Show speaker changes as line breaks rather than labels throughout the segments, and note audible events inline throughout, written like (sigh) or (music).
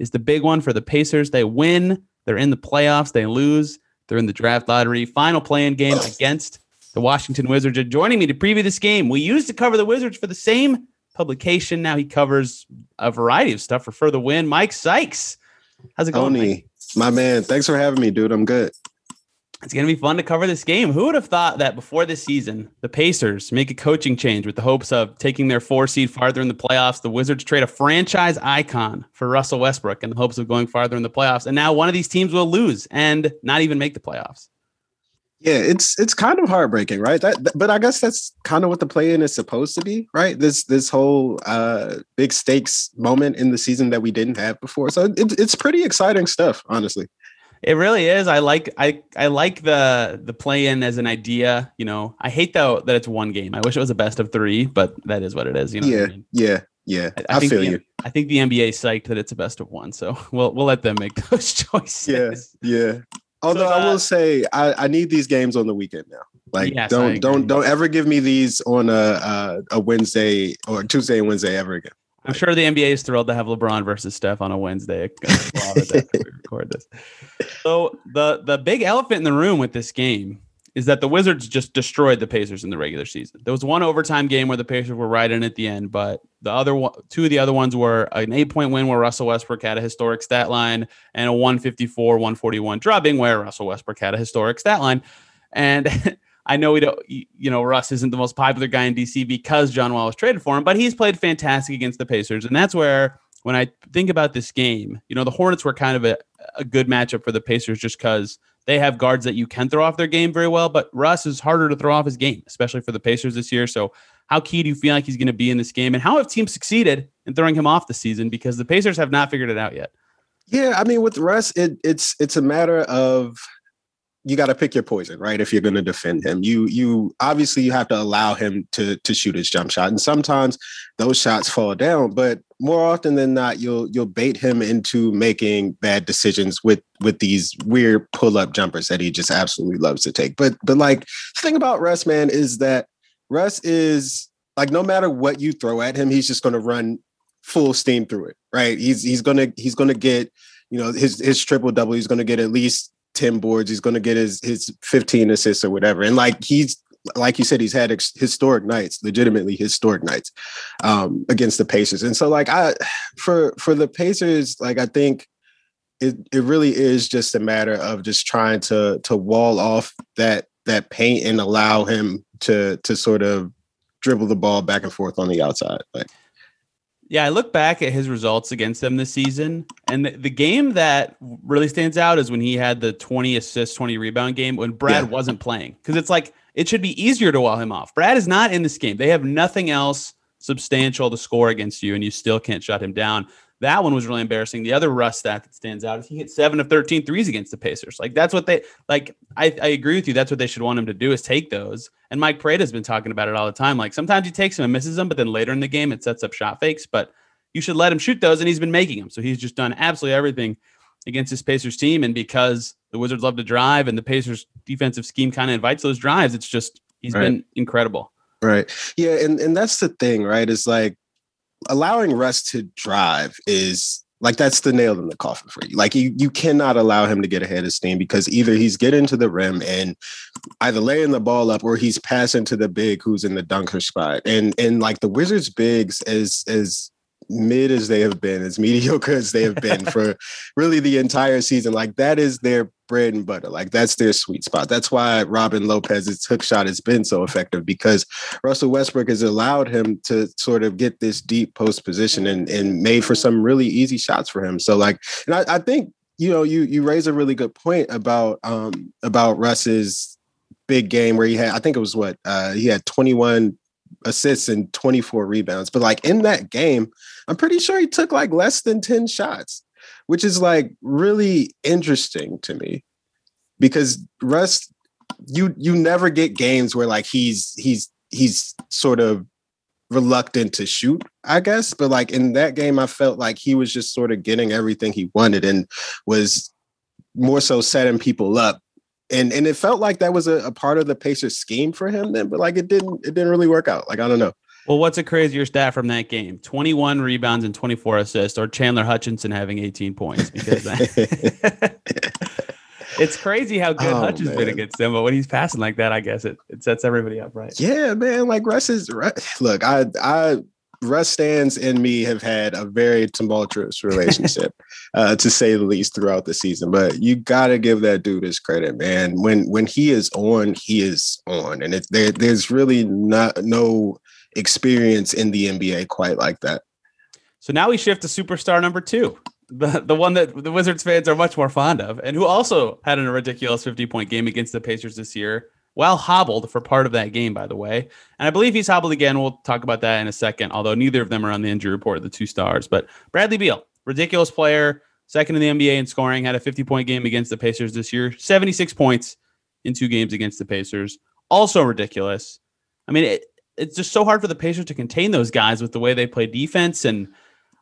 is the big one for the Pacers. They win, they're in the playoffs, they lose, they're in the draft lottery. Final play-in game against the Washington Wizards. And joining me to preview this game, we used to cover the Wizards for the same publication. Now he covers a variety of stuff for Further Win. Mike Sykes. How's it going?
Tony, my man. Thanks for having me, dude. I'm good.
It's going to be fun to cover this game. Who would have thought that before this season, the Pacers make a coaching change with the hopes of taking their four seed farther in the playoffs? The Wizards trade a franchise icon for Russell Westbrook in the hopes of going farther in the playoffs. And now one of these teams will lose and not even make the playoffs.
Yeah, it's it's kind of heartbreaking, right? That, but I guess that's kind of what the play-in is supposed to be, right? This this whole uh, big stakes moment in the season that we didn't have before. So it, it's pretty exciting stuff, honestly.
It really is. I like I I like the the play in as an idea. You know, I hate though that it's one game. I wish it was a best of three, but that is what it is. You know.
Yeah,
I mean?
yeah, yeah. I,
I, I
feel
the,
you.
I think the NBA psyched that it's a best of one, so (laughs) we'll we'll let them make (laughs) those choices.
Yeah, yeah. Although so, uh, I will say, I, I need these games on the weekend now. Like, yes, don't don't don't ever give me these on a, a a Wednesday or Tuesday and Wednesday ever again.
I'm sure the NBA is thrilled to have LeBron versus Steph on a Wednesday. we (laughs) record this. So the the big elephant in the room with this game is that the Wizards just destroyed the Pacers in the regular season. There was one overtime game where the Pacers were right in at the end, but the other one, two of the other ones were an eight point win where Russell Westbrook had a historic stat line and a 154 141 drubbing where Russell Westbrook had a historic stat line. And (laughs) I know we don't, you know, Russ isn't the most popular guy in DC because John Wall was traded for him, but he's played fantastic against the Pacers. And that's where, when I think about this game, you know, the Hornets were kind of a, a good matchup for the Pacers just because they have guards that you can throw off their game very well, but Russ is harder to throw off his game, especially for the Pacers this year. So, how key do you feel like he's going to be in this game, and how have teams succeeded in throwing him off the season because the Pacers have not figured it out yet?
Yeah, I mean, with Russ, it, it's it's a matter of you got to pick your poison, right? If you're going to defend him, you you obviously you have to allow him to to shoot his jump shot, and sometimes those shots fall down. But more often than not, you'll you'll bait him into making bad decisions with with these weird pull up jumpers that he just absolutely loves to take. But but like the thing about Russ, man, is that Russ is like no matter what you throw at him, he's just going to run full steam through it, right? He's he's gonna he's gonna get you know his his triple double. He's gonna get at least 10 boards. He's going to get his his 15 assists or whatever. And like he's like you said, he's had ex- historic nights, legitimately historic nights um, against the Pacers. And so like I for for the Pacers, like I think it it really is just a matter of just trying to to wall off that that paint and allow him to to sort of dribble the ball back and forth on the outside. Like
yeah, I look back at his results against them this season, and the, the, game that really stands out is when he had the 20 assist, 20 rebound game when Brad yeah. wasn't playing. Because it's like it should be easier to wall him off. Brad is not in this game. They have nothing else substantial to score against you, and you still can't shut him down. That one was really embarrassing. The other Russ stat that stands out is he hit seven of 13 threes against the Pacers. Like that's what they like. I, I agree with you. That's what they should want him to do is take those. And Mike Prada has been talking about it all the time. Like sometimes he takes them and misses them, but then later in the game it sets up shot fakes. But you should let him shoot those, and he's been making them. So he's just done absolutely everything against this Pacers team. And because the Wizards love to drive and the Pacers defensive scheme kind of invites those drives, it's just he's right. been incredible.
Right. Yeah, and and that's the thing, right? Is like allowing Russ to drive is like that's the nail in the coffin for you. Like you you cannot allow him to get ahead of steam because either he's getting to the rim and either laying the ball up or he's passing to the big who's in the dunker spot. And and like the Wizards bigs as as mid as they have been, as (laughs) mediocre as they have been (laughs) for really the entire season, like that is their bread and butter. Like that's their sweet spot. That's why Robin Lopez's hook shot has been so effective because Russell Westbrook has allowed him to sort of get this deep post position and, and made for some really easy shots for him. So like, and I, I think you know you you raise a really good point about um about Russ's big game where he had I think it was what uh he had 21 assists and 24 rebounds. But like in that game, I'm pretty sure he took like less than 10 shots. Which is like really interesting to me because Russ, you you never get games where like he's he's he's sort of reluctant to shoot, I guess. But like in that game, I felt like he was just sort of getting everything he wanted and was more so setting people up. And and it felt like that was a, a part of the Pacers scheme for him then, but like it didn't it didn't really work out. Like I don't know.
Well, what's a crazier stat from that game? 21 rebounds and 24 assists, or Chandler Hutchinson having 18 points? Because (laughs) it's crazy how good
Oh,
Hutch has been
man.
against him, but when he's passing like that, I guess it, it sets everybody up right.
Yeah, man. Like Russ is Russ, look, I I Russ stands and me have had a very tumultuous (laughs) relationship, uh, to say the least, throughout the season. But you gotta give that dude his credit, man. When when he is on, he is on, and it, there, there's really not no experience in the NBA quite like that.
So now we shift to superstar number two, the, the one that the Wizards fans are much more fond of, and who also had a ridiculous 50 point game against the Pacers this year, while hobbled for part of that game, by the way. And I believe he's hobbled again. We'll talk about that in a second, although neither of them are on the injury report, the two stars. But Bradley Beal, ridiculous player, second in the NBA in scoring, had a 50 point game against the Pacers this year, 76 points in two games against the Pacers. Also ridiculous. I mean, it, it's just so hard for the Pacers to contain those guys with the way they play defense. And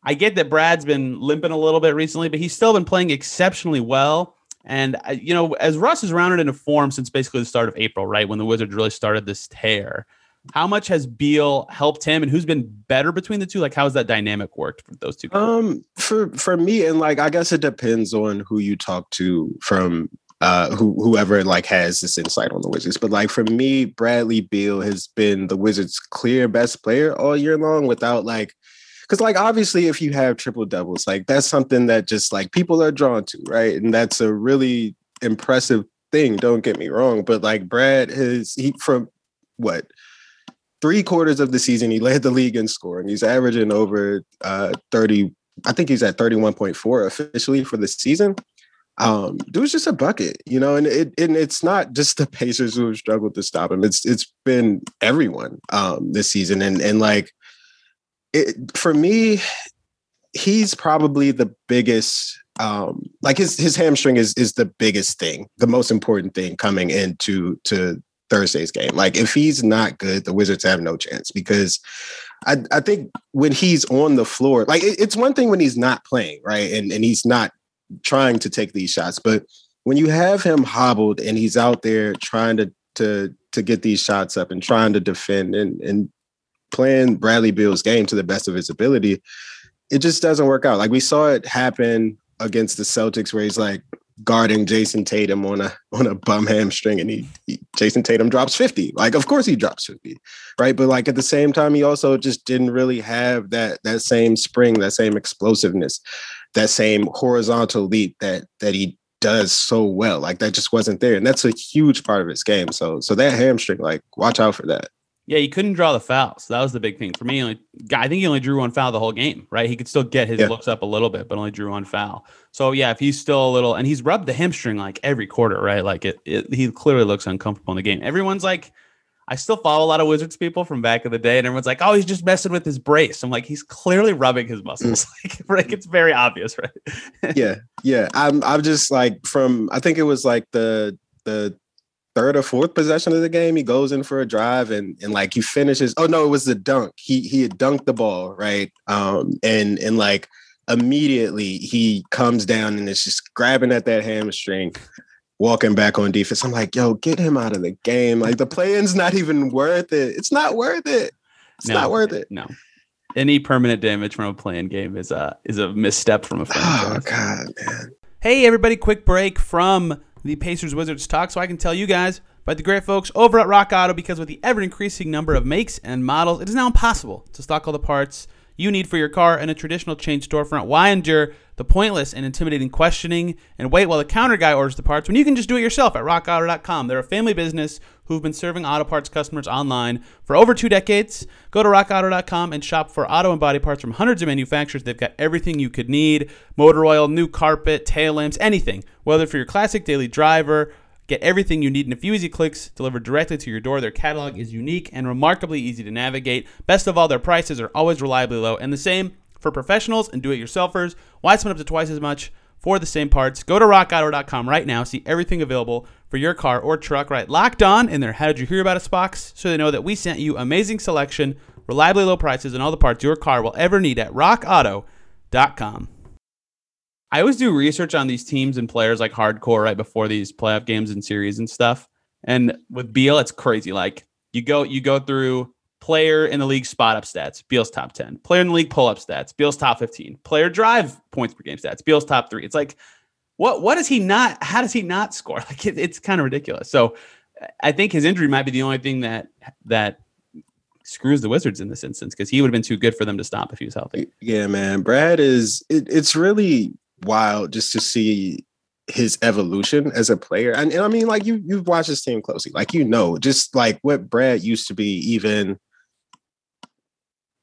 I get that Brad's been limping a little bit recently, but he's still been playing exceptionally well. And uh, you know, as Russ has rounded into form since basically the start of April, right when the Wizards really started this tear, how much has Beal helped him, and who's been better between the two? Like, how has that dynamic worked for those two?
Um, for for me, and like I guess it depends on who you talk to from uh who whoever like has this insight on the Wizards. But like for me, Bradley Beal has been the Wizards' clear best player all year long without like because like obviously if you have triple doubles, like that's something that just like people are drawn to, right? And that's a really impressive thing. Don't get me wrong, but like Brad has he from what three quarters of the season he led the league in scoring. He's averaging over uh 30 I think he's at 31.4 officially for the season. Um, dude's just a bucket, you know, and it and it's not just the (laughs) Pacers who have struggled to stop him. It's it's been everyone um this season. And and like it for me, he's probably the biggest um like his his hamstring is is the biggest thing, the most important thing coming into to Thursday's game. Like if he's not good, the Wizards have no chance because I, I think when he's on the floor, like it- it's one thing when he's not playing, right? And and he's not trying to take these shots, but when you have him hobbled and he's out there trying to to to get these shots up and trying to defend and and playing Bradley Beal's game to the best of his ability, it just doesn't work out. Like we saw it happen against the Celtics where he's like guarding Jayson Tatum on a on a bum hamstring and he, he Jayson Tatum drops 50. Like of course he drops 50. Right? But like at the same time he also just didn't really have that that same spring, that same explosiveness, that same horizontal leap that that he does so well. Like that just wasn't there. And that's a huge part of his game. So so that hamstring like watch out for that.
Yeah, he couldn't draw the fouls. That was the big thing for me. Only, I think he only drew one foul the whole game, right? He could still get his
Yeah.
looks up a little bit, but only drew one foul. So yeah, if he's still a little, and he's rubbed the hamstring like every quarter, right? Like it, it he clearly looks uncomfortable in the game. Everyone's like, I still follow a lot of Wizards people from back in the day, and everyone's like, oh, he's just messing with his brace. I'm like, he's clearly rubbing his muscles. (laughs) like, like it's very obvious, right? (laughs)
yeah, yeah. I'm I'm just like from I think it was like the the third or fourth possession of the game, he goes in for a drive and and like he finishes. Oh no, it was the dunk. He he had dunked the ball, right? Um and and like immediately he comes down and is just grabbing at that hamstring, walking back on defense. I'm like, yo, get him out of the game. Like the play-in's not even worth it. It's not worth it. It's
No.
not worth it.
No. Any permanent damage from a play-in game is a is a misstep from a
Oh god, man.
Hey, everybody, quick break from the Pacers Wizards talk so I can tell you guys about the great folks over at Rock Auto because with the ever increasing number of makes and models, it is now impossible to stock all the parts you need for your car in a traditional chain storefront. Why endure the pointless and intimidating questioning and wait while the counter guy orders the parts when you can just do it yourself at rockauto.com? They're a family business who've been serving auto parts customers online for over two decades. Go to rockauto.com and shop for auto and body parts from hundreds of manufacturers. They've got everything you could need motor oil, new carpet, tail lamps, anything. Whether for your classic daily driver, Get everything you need in a few easy clicks delivered directly to your door. Their catalog is unique and remarkably easy to navigate. Best of all, their prices are always reliably low, and the same For professionals and do-it-yourselfers, why spend up to twice as much for the same parts? Go to rockauto.com right now. See everything available for your car or truck. Right, locked on in their "How did you hear about us?" box, so they know that we sent you amazing selection, reliably low prices, and all the parts your car will ever need at rockauto.com. I always do research on these teams and players like hardcore right before these playoff games and series and stuff. And with Beal, it's crazy. Like you go you go through player in the league spot up stats, Beal's top 10. Player in the league pull up stats, Beal's top 15. Player drive points per game stats, Beal's top 3. It's like what what does he not how does he not score? (laughs) Like it, it's kind of ridiculous. So I think his injury might be the only thing that that screws the Wizards in this instance because he would have been too good for them to stop if he was healthy.
Yeah, man. Brad is it, it's really wild just to see his evolution as a player. And, and, I mean, like you you've watched this team closely. Like you know, just like what Brad used to be even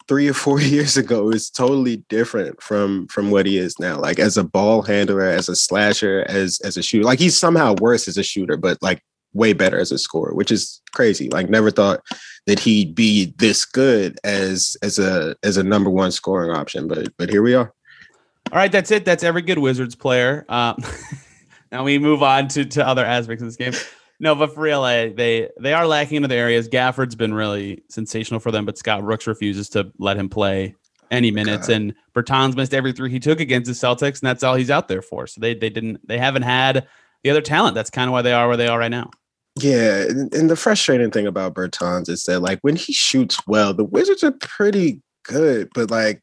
three or four (laughs) years ago is totally different from from what he is now. Like as a ball handler, as a slasher, as as a shooter. Like he's somehow worse as a shooter, but like way better as a scorer, which is crazy. Like never thought that he'd be this good as as a as a number one scoring option. But but here we are.
All right, that's it. That's every good Wizards player. Um, (laughs) now we move on to, to other aspects of this game. No, but for real, they they are lacking in other areas. Gafford's been really sensational for them, but Scott Brooks refuses to let him play any minutes, God. and Bertans missed every three he took against the Celtics, and that's all he's out there for. So they they didn't they haven't had the other talent. That's kind of why they are where they are right now.
Yeah, and the frustrating thing about Bertans is that like when he shoots well, the Wizards are pretty good, but like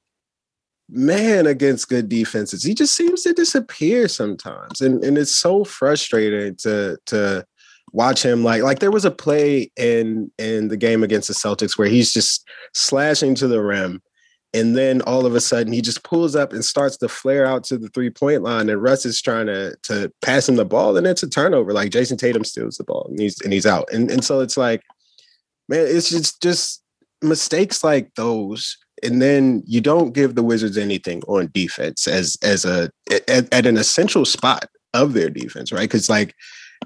man against good defenses, he just seems to disappear sometimes. And and it's so frustrating to to watch him like like there was a play in in the game against the Celtics where he's just slashing to the rim. And then all of a sudden he just pulls up and starts to flare out to the three point line and Russ is trying to to pass him the ball and it's a turnover. Like Jayson Tatum steals the ball and he's and he's out. And and so it's like man it's just just mistakes like those and then you don't give the Wizards anything on defense as as a at, at an essential spot of their defense, right? Because like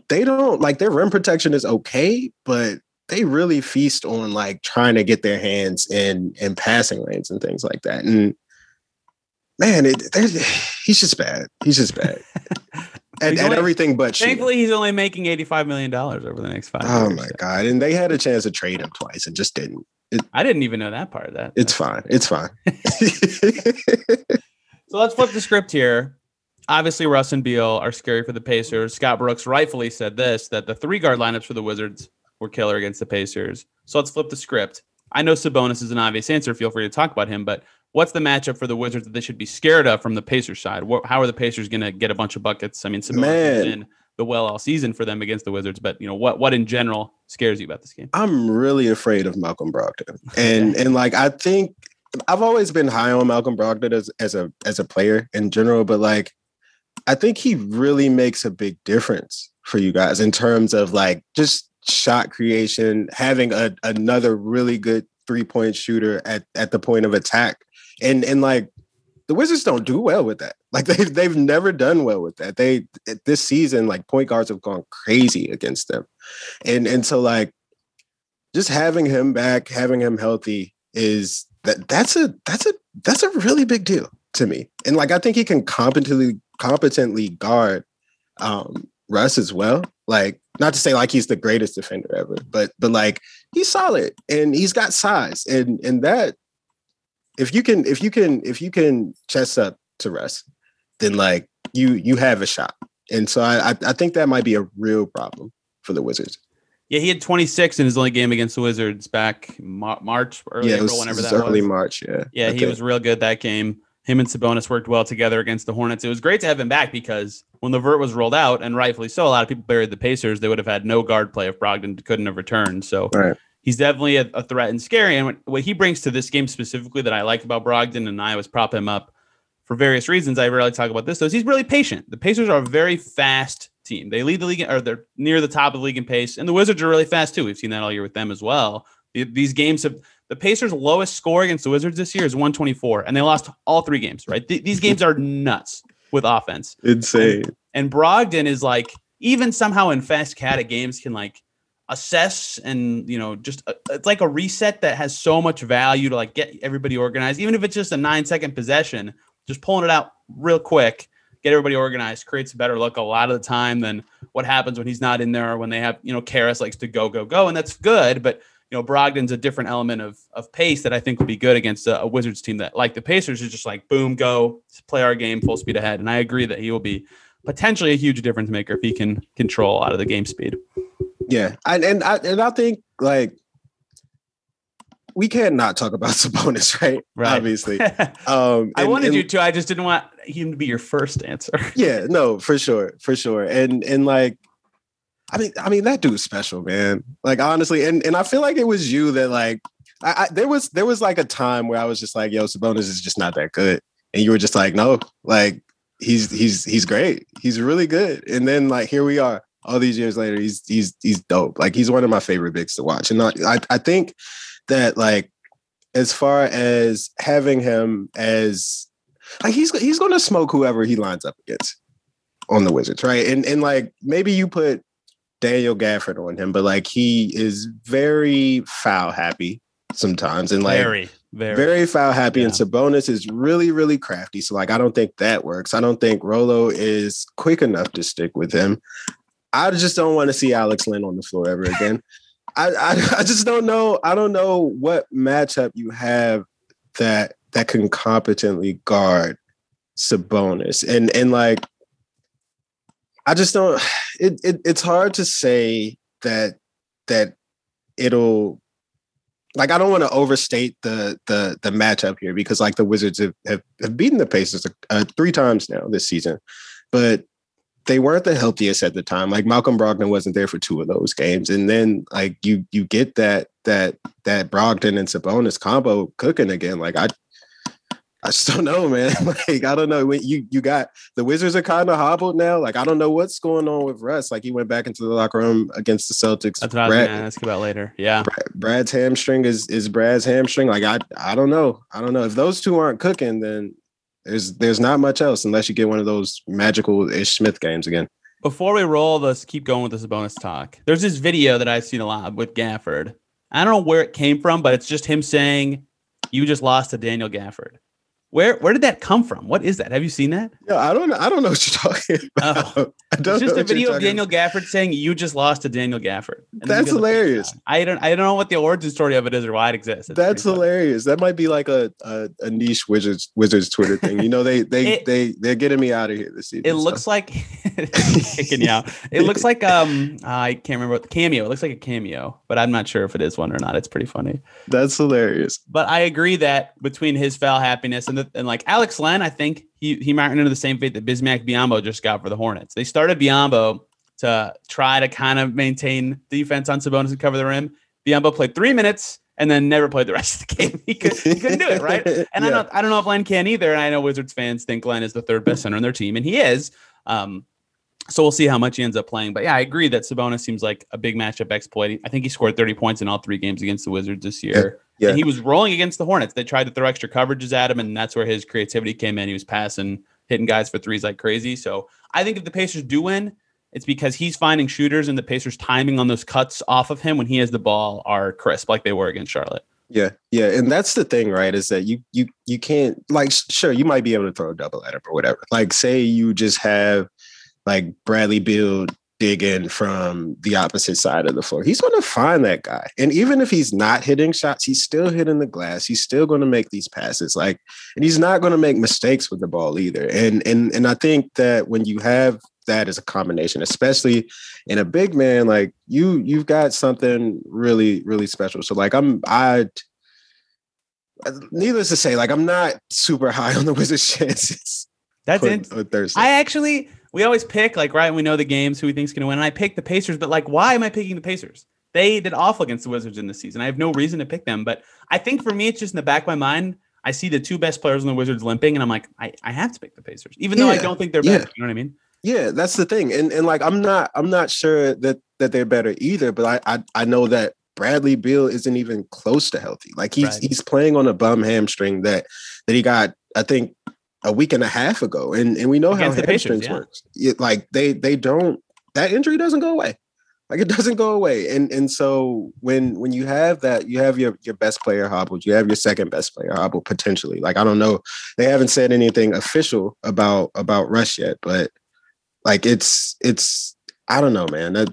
they don't like their rim protection is okay, but they really feast on like trying to get their hands in in passing lanes and things like that. And man, it, he's just bad. He's just bad. (laughs) and, and everything but
thankfully he's only making 85 million dollars over the next five
oh
years,
my so. god and they had a chance to trade him twice and just didn't
it, I didn't even know that part of that.
It's fine. It's fine. (laughs)
so let's flip the script here. Obviously, Russ and Beal are scary for the Pacers. Scott Brooks rightfully said this that the three guard lineups for the Wizards were killer against the Pacers. So let's flip the script. I know Sabonis is an obvious answer. Feel free to talk about him, but what's the matchup for the Wizards that they should be scared of from the Pacers side? How are the Pacers going to get a bunch of buckets? I mean, Sabonis is in the well all season for them against the Wizards. But you know what? What in general scares you about this game?
I'm really afraid of Malcolm Brogdon, (laughs) and and like I think I've always been high on Malcolm Brogdon as as a as a player in general, but like I think he really makes a big difference for you guys in terms of like just shot creation, having a, another really good three point shooter at at the point of attack, and and like the Wizards don't do well with that. (laughs) Like they they've never done well with that. They this season like point guards have gone crazy against them, and and so like just having him back, having him healthy is that that's a that's a that's a really big deal to me. And like I think he can competently competently guard um Russ as well. Like not to say like he's the greatest defender ever, but but like he's solid and he's got size and and that if you can if you can if you can chest up to Russ, then like you you have a shot. And so I I think that might be a real problem for the Wizards.
Yeah, he had 26 in his only game against the Wizards back March, early
yeah,
April,
was,
whenever
that
was.
Early March, yeah.
Yeah, okay. he was real good that game. Him and Sabonis worked well together against the Hornets. It was great to have him back because when the vert was rolled out, and rightfully so, a lot of people buried the Pacers. They would have had no guard play if Brogdon couldn't have returned. So
right
he's definitely a, a, threat and scary. And what he brings to this game specifically that I like about Brogdon, and I always prop him up for various reasons. I rarely talk about this, though. Is he's really patient. The Pacers are a very fast team. They lead the league, or they're near the top of the league in pace, and the Wizards are really fast too. We've seen that all year with them as well. These games have the Pacers' lowest score against the Wizards this year is 124, and they lost all three games. Right? these games are nuts with offense.
Insane.
And, and Brogdon is like even somehow in fast cat games can like assess and you know just uh, it's like a reset that has so much value to like get everybody organized even if it's just a nine second possession just pulling it out real quick get everybody organized creates a better look a lot of the time than what happens when he's not in there or when they have you know Caris likes to go go go and that's good but you know Brogdon's a different element of of pace that I think will be good against a, a Wizards team that like the Pacers is just like boom go play our game full speed ahead and I agree that he will be potentially a huge difference maker if he can control out of the game speed.
Yeah, and and I and I think like we can't talk about (laughs) Sabonis, right?
Right.
Obviously. (laughs) Um,
I wanted
and-
you to. I just didn't want him to be your first answer. (laughs)
Yeah, no, for sure, for sure, and and like, I mean, I mean that dude's special, man. Like honestly, and and I feel like it was you that like, I, I there was there was like a time where I was just like, yo, Sabonis is just not that good, and you were just like, no, like he's he's he's great, he's really good, and then like here we are, all these years later, he's he's he's dope. Like he's one of my favorite bigs to watch, and I I, think that like as far as having him as like he's he's going to smoke whoever he lines up against on the Wizards, right? And and like maybe you put Daniel Gafford on him, but like he is very foul happy sometimes, and like
very, very,
very foul happy. And Sabonis is really really crafty. So like I don't think that works. I don't think Rolo is quick enough to stick with him. I just don't want to see Alex Len on the floor ever again. I, I I just don't know. I don't know what matchup you have that that can competently guard Sabonis. And and like I just don't it, it it's hard to say that that it'll like I don't want to overstate the the the matchup here because like the Wizards have have, have beaten the Pacers uh, three times now this season, but they weren't the healthiest at the time. Like Malcolm Brogdon wasn't there for two of those games, and then like you you get that that that Brogdon and Sabonis combo cooking again. Like I I just don't know, man. (laughs) like I don't know. When you you got the Wizards are kind of hobbled now. Like I don't know what's going on with Russ. Like he went back into the locker room against the Celtics.
That's what I was
Brad-
going to ask about later. Yeah,
Brad- Brad's hamstring is is Brad's hamstring. Like I I don't know. I don't know if those two aren't cooking, then there's there's not much else unless you get one of those magical Ish Smith games again.
Before we roll, let's keep going with Sabonis talk. There's this video that I've seen a lot with Gafford. I don't know where it came from, but it's just him saying, "You just lost to Daniel Gafford." Where where did that come from? What is that? Have you seen that?
Yeah, I don't I don't know what you're talking (laughs) about.
Oh. It's just a video of Daniel Gafford saying, "You just lost to Daniel Gafford."
That's
you go to the
hilarious.
I don't I don't know what the origin story of it is or why it exists. It's
That's hilarious. That might be like a, a, a niche Wizards Wizards Twitter thing. You know, they they (laughs)
It-
they they're getting me out of here this season.
It
so.
looks like (laughs) kicking you out. It looks like um I can't remember what the cameo. It looks like a cameo, but I'm not sure if it is one or not. It's pretty funny.
that's hilarious.
But I agree that between his foul happiness and the, and like Alex Len, I think he he might run into the same fate that Bismack Biyombo just got for the Hornets. They started Biyombo to try to kind of maintain defense on Sabonis and cover the rim. Biyombo played three minutes and then never played the (laughs) rest of the game. He, could, he couldn't do it, right? (laughs) And I don't I don't know if Len can either. And I know Wizards fans think Len is the third best center on their team, and he is. Um, so we'll see how much he ends up playing. But yeah, I agree that Sabonis seems like a big matchup exploit. I think he scored 30 points in all three games against the Wizards this year.
Yeah.
And he was rolling against the Hornets. They tried to throw extra coverages at him, and that's where his creativity came in. He was passing, hitting guys for threes like crazy. So I think if the Pacers do win, it's because he's finding shooters and the Pacers timing on those cuts off of him when he has the ball are crisp, like they were against Charlotte.
Yeah, yeah, and that's the thing, right? Is that you you you can't like sure you might be able to throw a double at him or whatever. Like say you just have like Bradley Beal digging from the opposite side of the floor. He's going to find that guy, and even if he's not hitting shots, he's still hitting the glass. He's still going to make these passes. Like, and he's not going to make mistakes with the ball either. And and and I think that when you have that as a combination, especially in a big man like you you've got something really really special so like i'm i needless to say like i'm not super high on the wizards (laughs) chances
That's it. I actually, we always pick like right. We know the games who we think's going to win, and I pick the Pacers. But like, why am I picking the Pacers? They did awful against the Wizards in the season. I have no reason to pick them, but I think for me, it's just in the back of my mind. I see the two best players on the Wizards limping, and I'm like, I, I have to pick the Pacers, even though I don't think they're
yeah.
better. You know what I mean?
yeah that's the thing and and like i'm not i'm not sure that that they're better either but i i, I know that Bradley Beal isn't even close to healthy like he's
Right.
he's playing on a bum hamstring that that he got i think a week and a half ago and and we know
Against
how hamstrings
yeah.
works it, like they they don't that injury doesn't go away Like it (laughs) doesn't go away. And and so when when you have that, you have your your best player hobbled, you have your second best player hobbled potentially. Like I don't know, they haven't said anything official about about Russ yet, but like it's it's I don't know, man. That,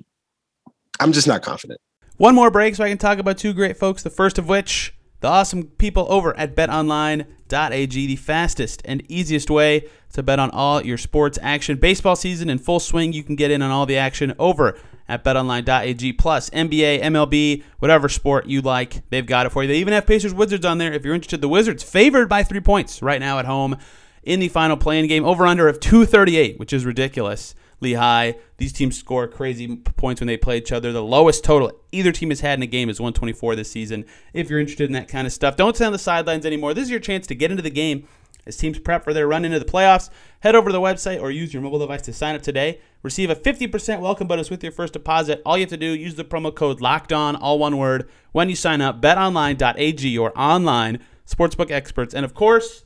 I'm just not confident.
One more break so I can talk about two great folks. The first of which, the awesome people over at betonline.ag, the fastest and easiest way to bet on all your sports action. Baseball season in full swing. You can get in on all the action over at betonline.ag. Plus, NBA, MLB, whatever sport you like, they've got it for you. They even have Pacers Wizards on there if you're interested. The Wizards favored by three points right now at home in the final play-in game. Over under of 238, which is ridiculous. High. These teams score crazy points when they play each other. The lowest total either team has had in a game is 124 this season. If you're interested in that kind of stuff, don't sit on the sidelines anymore. This is your chance to get into the game as teams prep for their run into the playoffs. Head over to the website or use your mobile device to sign up today. Receive a 50% welcome bonus with your first deposit. All you have to do, use the promo code LOCKED ON, all one word, when you sign up. BetOnline.ag, your online sportsbook experts. And of course,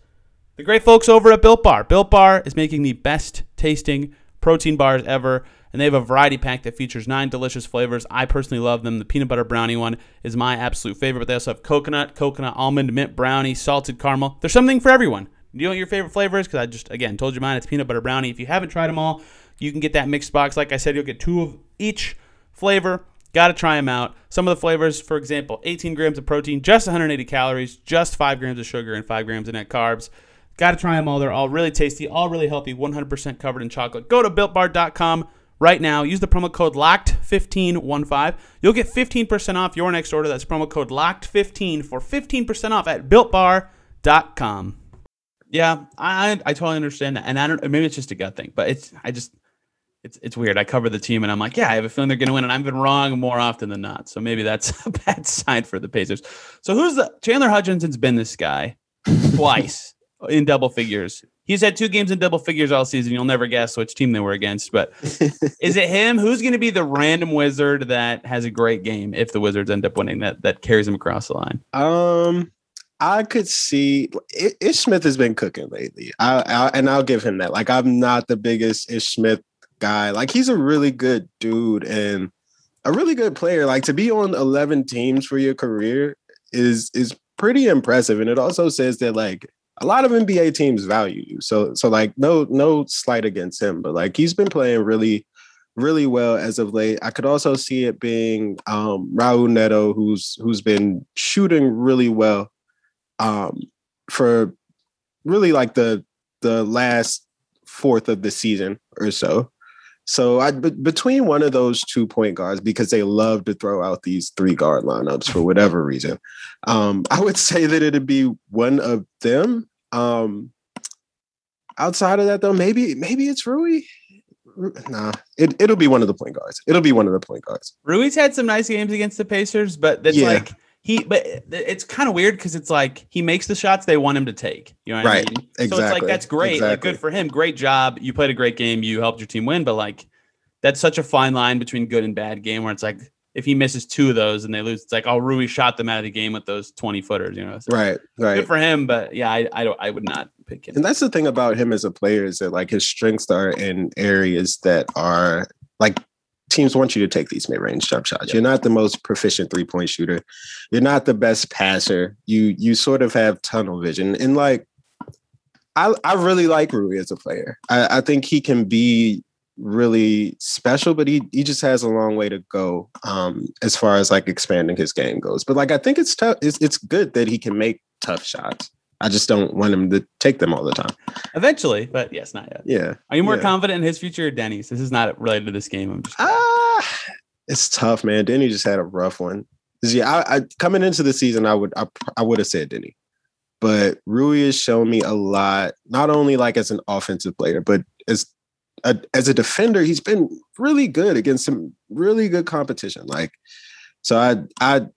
the great folks over at Built Bar. Built Bar is making the best tasting protein bars ever. And they have a variety pack that features nine delicious flavors. I personally love them. The peanut butter brownie one is my absolute favorite, but they also have coconut, coconut, almond, mint brownie, salted caramel. There's something for everyone. Do you know what your favorite flavor is? Because I just, again, told you mine. It's peanut butter brownie. If you haven't tried them all, you can get that mixed box. Like I said, you'll get two of each flavor. Got to try them out. Some of the flavors, for example, 18 grams of protein, just 180 calories, just 5 grams of sugar, and 5 grams of net carbs. Got to try them all. They're all really tasty, all really healthy, 100% covered in chocolate. Go to builtbar.com right now. Use the promo code LOCKED1515. You'll get 15% off your next order. That's promo code LOCKED15 for 15% off at builtbar.com. Yeah, I I totally understand that, and I don't. Maybe it's just a gut thing, but it's I just it's it's weird. I cover the team, and I'm like, yeah, I have a feeling they're going to win, and I've been wrong more often than not. So maybe that's (laughs) a bad sign for the Pacers. So who's the Chandler Hutchinson's been this guy twice in double figures. He's had two games in double figures all season. You'll never guess which team they were against, but (laughs) is it him? Who's going to be the random wizard that has a great game if the Wizards end up winning that that carries him across the line?
Um, I could see Ish Smith has been cooking lately. I, I, and I'll give him that. Like I'm not the biggest Ish Smith guy. Like he's a really good dude and a really good player. Like to be on 11 teams for your career is is pretty impressive. And it also says that like a lot of NBA teams value you. So so like no no slight against him, but like he's been playing really really well as of late. I could also see it being um Raul Neto who's who's been shooting really well um for really like the the last fourth of the season or so. So I b- between one of those two point guards because they love to throw out these three guard lineups for whatever (laughs) reason. Um, I would say that it'd be one of them. Um, outside of that though, maybe maybe it's Rui. Nah, it, it'll be one of the point guards. It'll be one of the point guards.
Rui's had some nice games against the Pacers, but that's yeah. like he but it's kind of weird because it's like he makes the shots they want him to take. You know right. I mean? Exactly. So it's like that's great. Exactly. Like good for him. Great job. You played a great game. You helped your team win, but like that's such a fine line between good and bad game where it's like if he misses two of those and they lose, it's like oh Rui shot them out of the game with those 20 footers, you know.
So right, right.
Good for him, but yeah, I I don't I would not pick him.
And that's the thing about him as a player is that like his strengths are in areas that are like teams want you to take these mid-range jump shots. You're not the most proficient three-point shooter. You're not the best passer. You you sort of have tunnel vision. And like I I really like Rui as a player. I, I think he can be really special, but he he just has a long way to go um as far as like expanding his game goes. But like I think it's tough, it's it's good that he can make tough shots. I just don't want him to take them all the time.
Eventually, but yes, not yet.
Yeah.
Are you more
yeah.
confident in his future or Deni's? This is not related to this game. I'm just
ah, it's tough, man. Deni just had a rough one. Yeah, I, I coming into the season, I would I, I would have said Deni, but Rui has shown me a lot. Not only like as an offensive player, but as a, as a defender, he's been really good against some really good competition. Like, so I I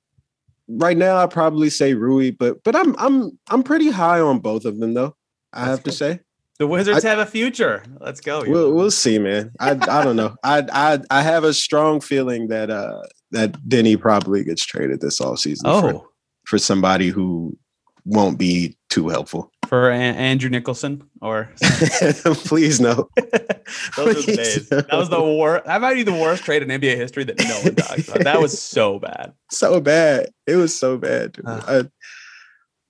right now I probably say Rui, but but I'm I'm I'm pretty high on both of them though. I That's have good. to say.
The Wizards I, have a future. Let's go.
We'll, we'll see, man. I I don't know. I I I have a strong feeling that uh that Deni probably gets traded this offseason
oh.
for, for somebody who won't be too helpful.
For Andrew Nicholson or (laughs)
Please no. (laughs)
those were the days. That was the worst. That might be the worst trade in NBA history that no one talks about. That was so bad.
so bad. It was so bad.
Ugh.
I-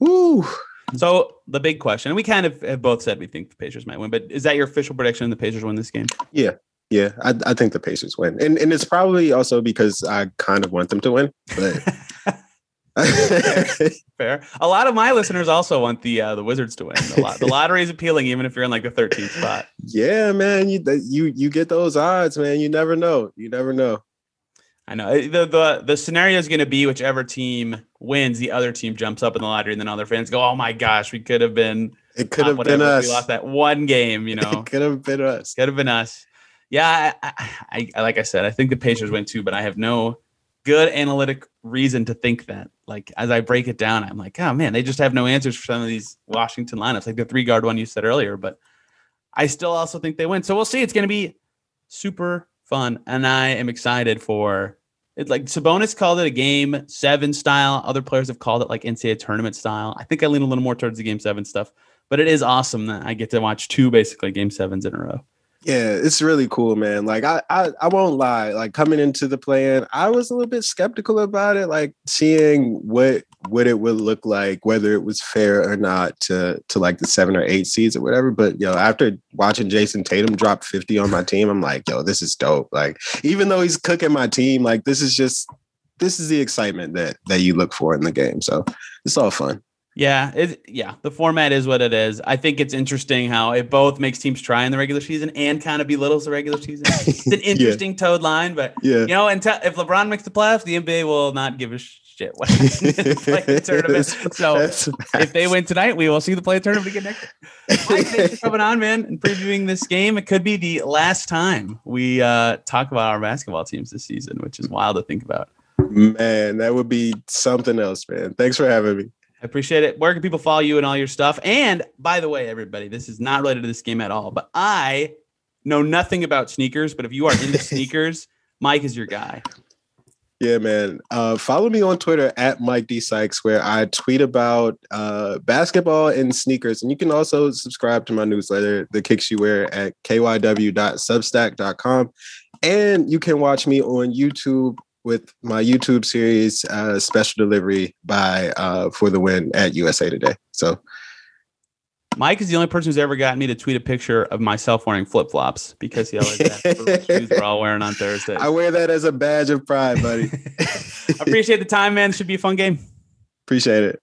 woo.
So the big question, and we kind of have both said we think the Pacers might win, but is that your official prediction? The Pacers win this game?
Yeah. Yeah, I, I think the Pacers win, and and it's probably also because I kind of want them to win. But (laughs) (laughs) (laughs)
Fair. A lot of my listeners also want the uh, the Wizards to win. The, lot, the lottery is appealing, even if you're in like the 13th spot.
yeah, man, you you you get those odds, man. You never know. You never know.
I know the the the scenario is going to be whichever team wins, the other team jumps up in the lottery, and then other fans go, "Oh my gosh, we could have been
It could have been us.
We lost that one game, you (laughs) know.
It could have been us.
Could have been us. Yeah, I, I, I like I said, I think the Pacers win too, but I have no good analytic reason to think that. Like as I break it down, I'm like, oh man, they just have no answers for some of these Washington lineups, like the three guard one you said earlier. But I still also think they win. So we'll see. It's going to be super fun, and I am excited for it. Like Sabonis called it a game seven style. Other players have called it like NCAA tournament style. I think I lean a little more towards the game seven stuff. But it is awesome that I get to watch two basically game sevens in a row.
Yeah, it's really cool, man. Like I, I, I won't lie. Like coming into the plan, I was a little bit skeptical about it. Like seeing what what it would look like, whether it was fair or not to to like the seven or eight seeds or whatever. But yo, after watching Jayson Tatum drop fifty on my team, I'm like, yo, this is dope. Like even though he's cooking my team, like this is just this is the excitement that that you look for in the game. So it's all fun.
Yeah, it, yeah. The format is what it is. I think it's interesting how it both makes teams try in the regular season and kind of belittles the regular season. (laughs) It's an
Yeah.
interesting toed line, but
Yeah.
you know, until if LeBron makes the playoffs, the NBA will not give a shit what happens in the (laughs) play tournament. So if they win tonight, we will see the play tournament again next. (laughs) Mike, thanks for coming on, man, and previewing this game. It could be the last time we uh, talk about our basketball teams this season, which is wild to think about.
Man, that would be something else, man. Thanks for having me.
I appreciate it. Where can people follow you and all your stuff? And by the way, everybody, this is not related to this game at all, but I know nothing about sneakers. But if you are into (laughs) sneakers, Mike is your guy.
Yeah, man. Uh, follow me on Twitter at Mike D Sykes, where I tweet about uh, basketball and sneakers. And you can also subscribe to my newsletter, The Kicks You Wear, at kyw.substack.com. And you can watch me on YouTube with my YouTube series, uh, Special Delivery by uh, For the Win at USA Today. So
Mike is the only person who's ever gotten me to tweet a picture of myself wearing flip flops because he always what shoes we're all wearing on Thursday. (laughs)
I wear that as a badge of pride, buddy. (laughs)
Appreciate the time, man. Should be a fun game.
Appreciate it.